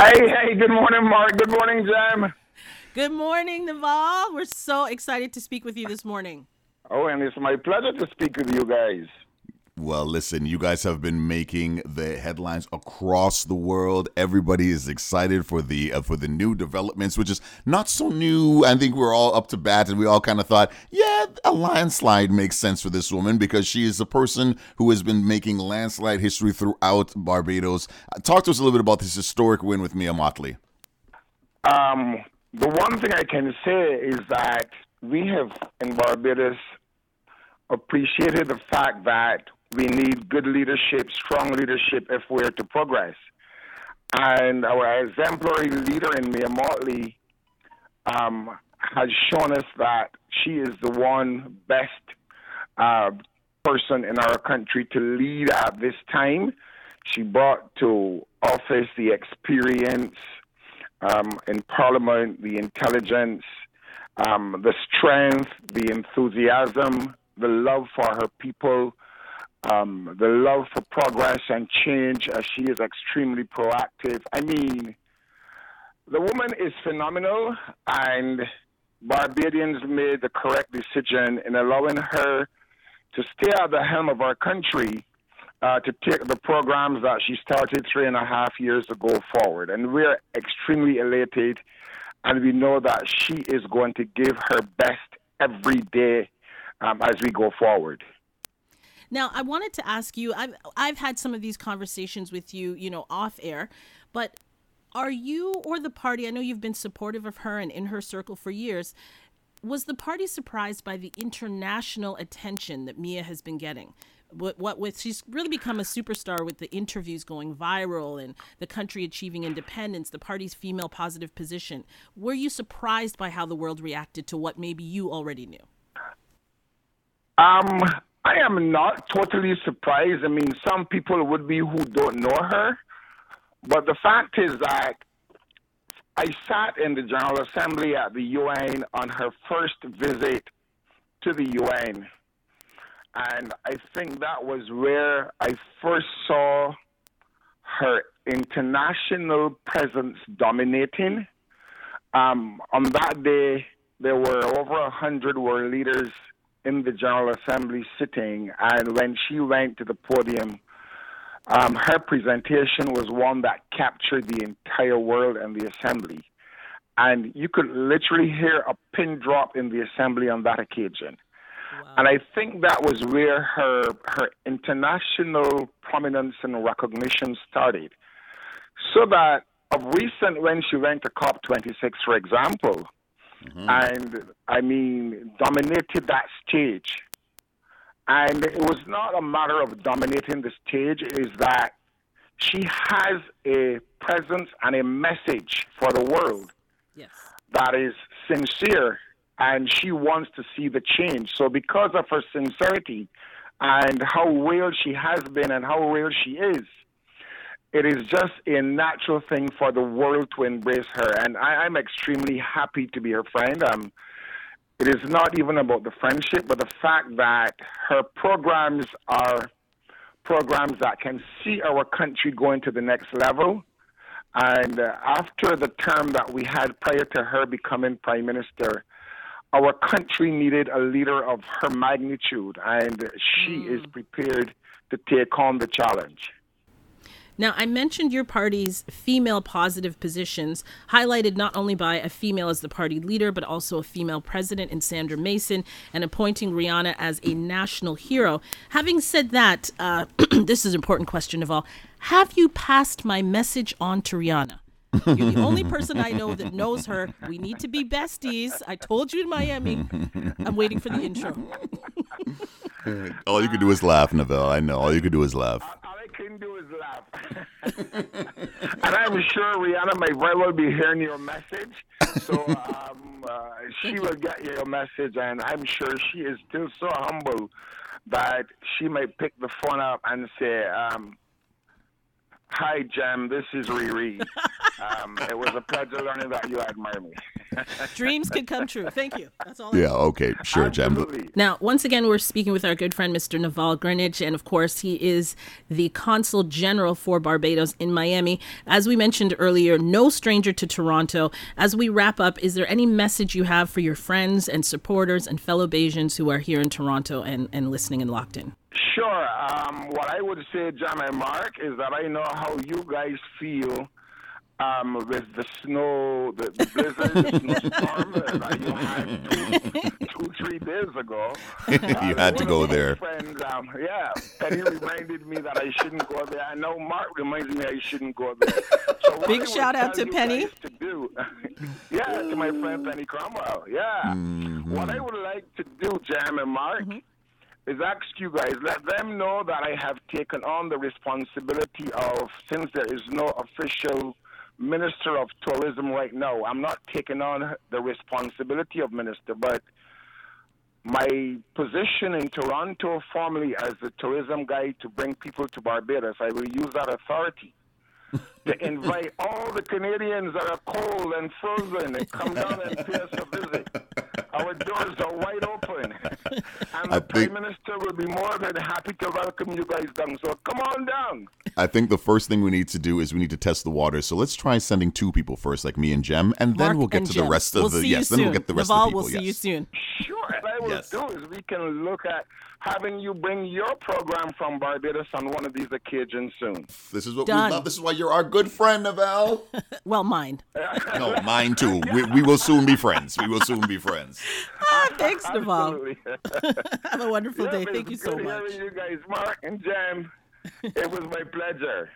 Hey, hey, good morning, Mark. Good morning, Jim. Good morning, Naval. We're so excited to speak with you this morning. Oh, and it's my pleasure to speak with you guys. Well, listen, you guys have been making the headlines across the world. Everybody is excited for the uh, for the new developments, which is not so new. I think we're all up to bat, and we all kind of thought, yeah, a landslide makes sense for this woman because she is a person who has been making landslide history throughout Barbados. Uh, talk to us a little bit about this historic win with Mia Mottley. Um, the one thing I can say is that we have in Barbados appreciated the fact that we need good leadership, strong leadership if we're to progress. And our exemplary leader in Mia Mottley um, has shown us that she is the one best uh, person in our country to lead at this time. She brought to office the experience um, in Parliament, the intelligence, um, the strength, the enthusiasm, the love for her people um, the love for progress and change. Uh, she is extremely proactive. I mean, the woman is phenomenal, and Barbadians made the correct decision in allowing her to stay at the helm of our country. Uh, to take the programs that she started three and a half years ago forward. And we're extremely elated, and we know that she is going to give her best every day um, as we go forward. Now, I wanted to ask you. I've I've had some of these conversations with you, you know, off air, but are you or the party? I know you've been supportive of her and in her circle for years. Was the party surprised by the international attention that Mia has been getting? What, what with she's really become a superstar with the interviews going viral and the country achieving independence, the party's female positive position. Were you surprised by how the world reacted to what maybe you already knew? Um, I am not totally surprised. I mean, some people would be who don't know her, but the fact is that I sat in the General Assembly at the UN on her first visit to the UN. And I think that was where I first saw her international presence dominating. Um, on that day, there were over a hundred world leaders in the General Assembly sitting, and when she went to the podium, um, her presentation was one that captured the entire world and the assembly. And you could literally hear a pin drop in the assembly on that occasion. Wow. And I think that was where her her international prominence and recognition started. So that of recent, when she went to COP26, for example, mm-hmm. and I mean, dominated that stage. And it was not a matter of dominating the stage, is that she has a presence and a message for the world yes. that is sincere and she wants to see the change. So, because of her sincerity and how real she has been and how real she is, it is just a natural thing for the world to embrace her. And I, am extremely happy to be her friend. Um, it is not even about the friendship, but the fact that her programs are programs that can see our country going to the next level. And uh, after the term that we had prior to her becoming prime minister, our country needed a leader of her magnitude, and she mm. is prepared to take on the challenge. Now, I mentioned your party's female positive positions, highlighted not only by a female as the party leader, but also a female president in Sandra Mason, and appointing Rihanna as a national hero. Having said that, uh, this is an important question of all. Have you passed my message on to Rihanna? You're the only person I know that knows her. We need to be besties. I told you in Miami. I'm waiting for the intro. all you could do is laugh, Neville. I know. All you could do is laugh laugh. and I'm sure Rihanna may very well be hearing your message. So um, uh, she will get your message, and I'm sure she is still so humble that she may pick the phone up and say, um, Hi, Jem, this is Riri. Um, it was a pleasure learning that you admire me. Dreams can come true. Thank you. That's all. I Yeah, okay, sure, Jem. Now, once again, we're speaking with our good friend, Mr. Naval Greenwich, and of course, he is the Consul General for Barbados in Miami. As we mentioned earlier, no stranger to Toronto. As we wrap up, is there any message you have for your friends and supporters and fellow Bajans who are here in Toronto and, and listening and locked in? Sure. Um, what I would say, Jam and Mark, is that I know how you guys feel um, with the snow, the, the blizzard, the snowstorm that you had two, two, three days ago. you had to go there. Friends, um, yeah, Penny reminded me that I shouldn't go there. I know Mark reminds me I shouldn't go there. So Big shout out to Penny. To do, yeah, to my friend Penny Cromwell. Yeah. Mm-hmm. What I would like to do, Jam and Mark, is ask you guys, let them know that I have taken on the responsibility of, since there is no official minister of tourism right now, I'm not taking on the responsibility of minister, but my position in Toronto formerly as the tourism guide to bring people to Barbados, I will use that authority to invite all the Canadians that are cold and frozen and come down and pay us a visit. Our doors are wide open. And the think- Prime Minister will be more than happy to welcome you guys down. So come on down. I think the first thing we need to do is we need to test the water. So let's try sending two people first, like me and Jem, and then we'll get to Jem. the rest of we'll the see yes. You Then soon. we'll get the rest Naval, of the people. we'll see you soon. Sure. What I will Yes. do is we can look at having you bring your program from Barbados on one of these occasions soon. This is what Done. we love. This is why you're our good friend, Naval. Well, mine. no, mine too. We, we will soon be friends. We will soon be friends. Ah, thanks, Naval. Have a wonderful Yeah, day. Thank was you so much. you guys, Mark and Jem. it was my pleasure.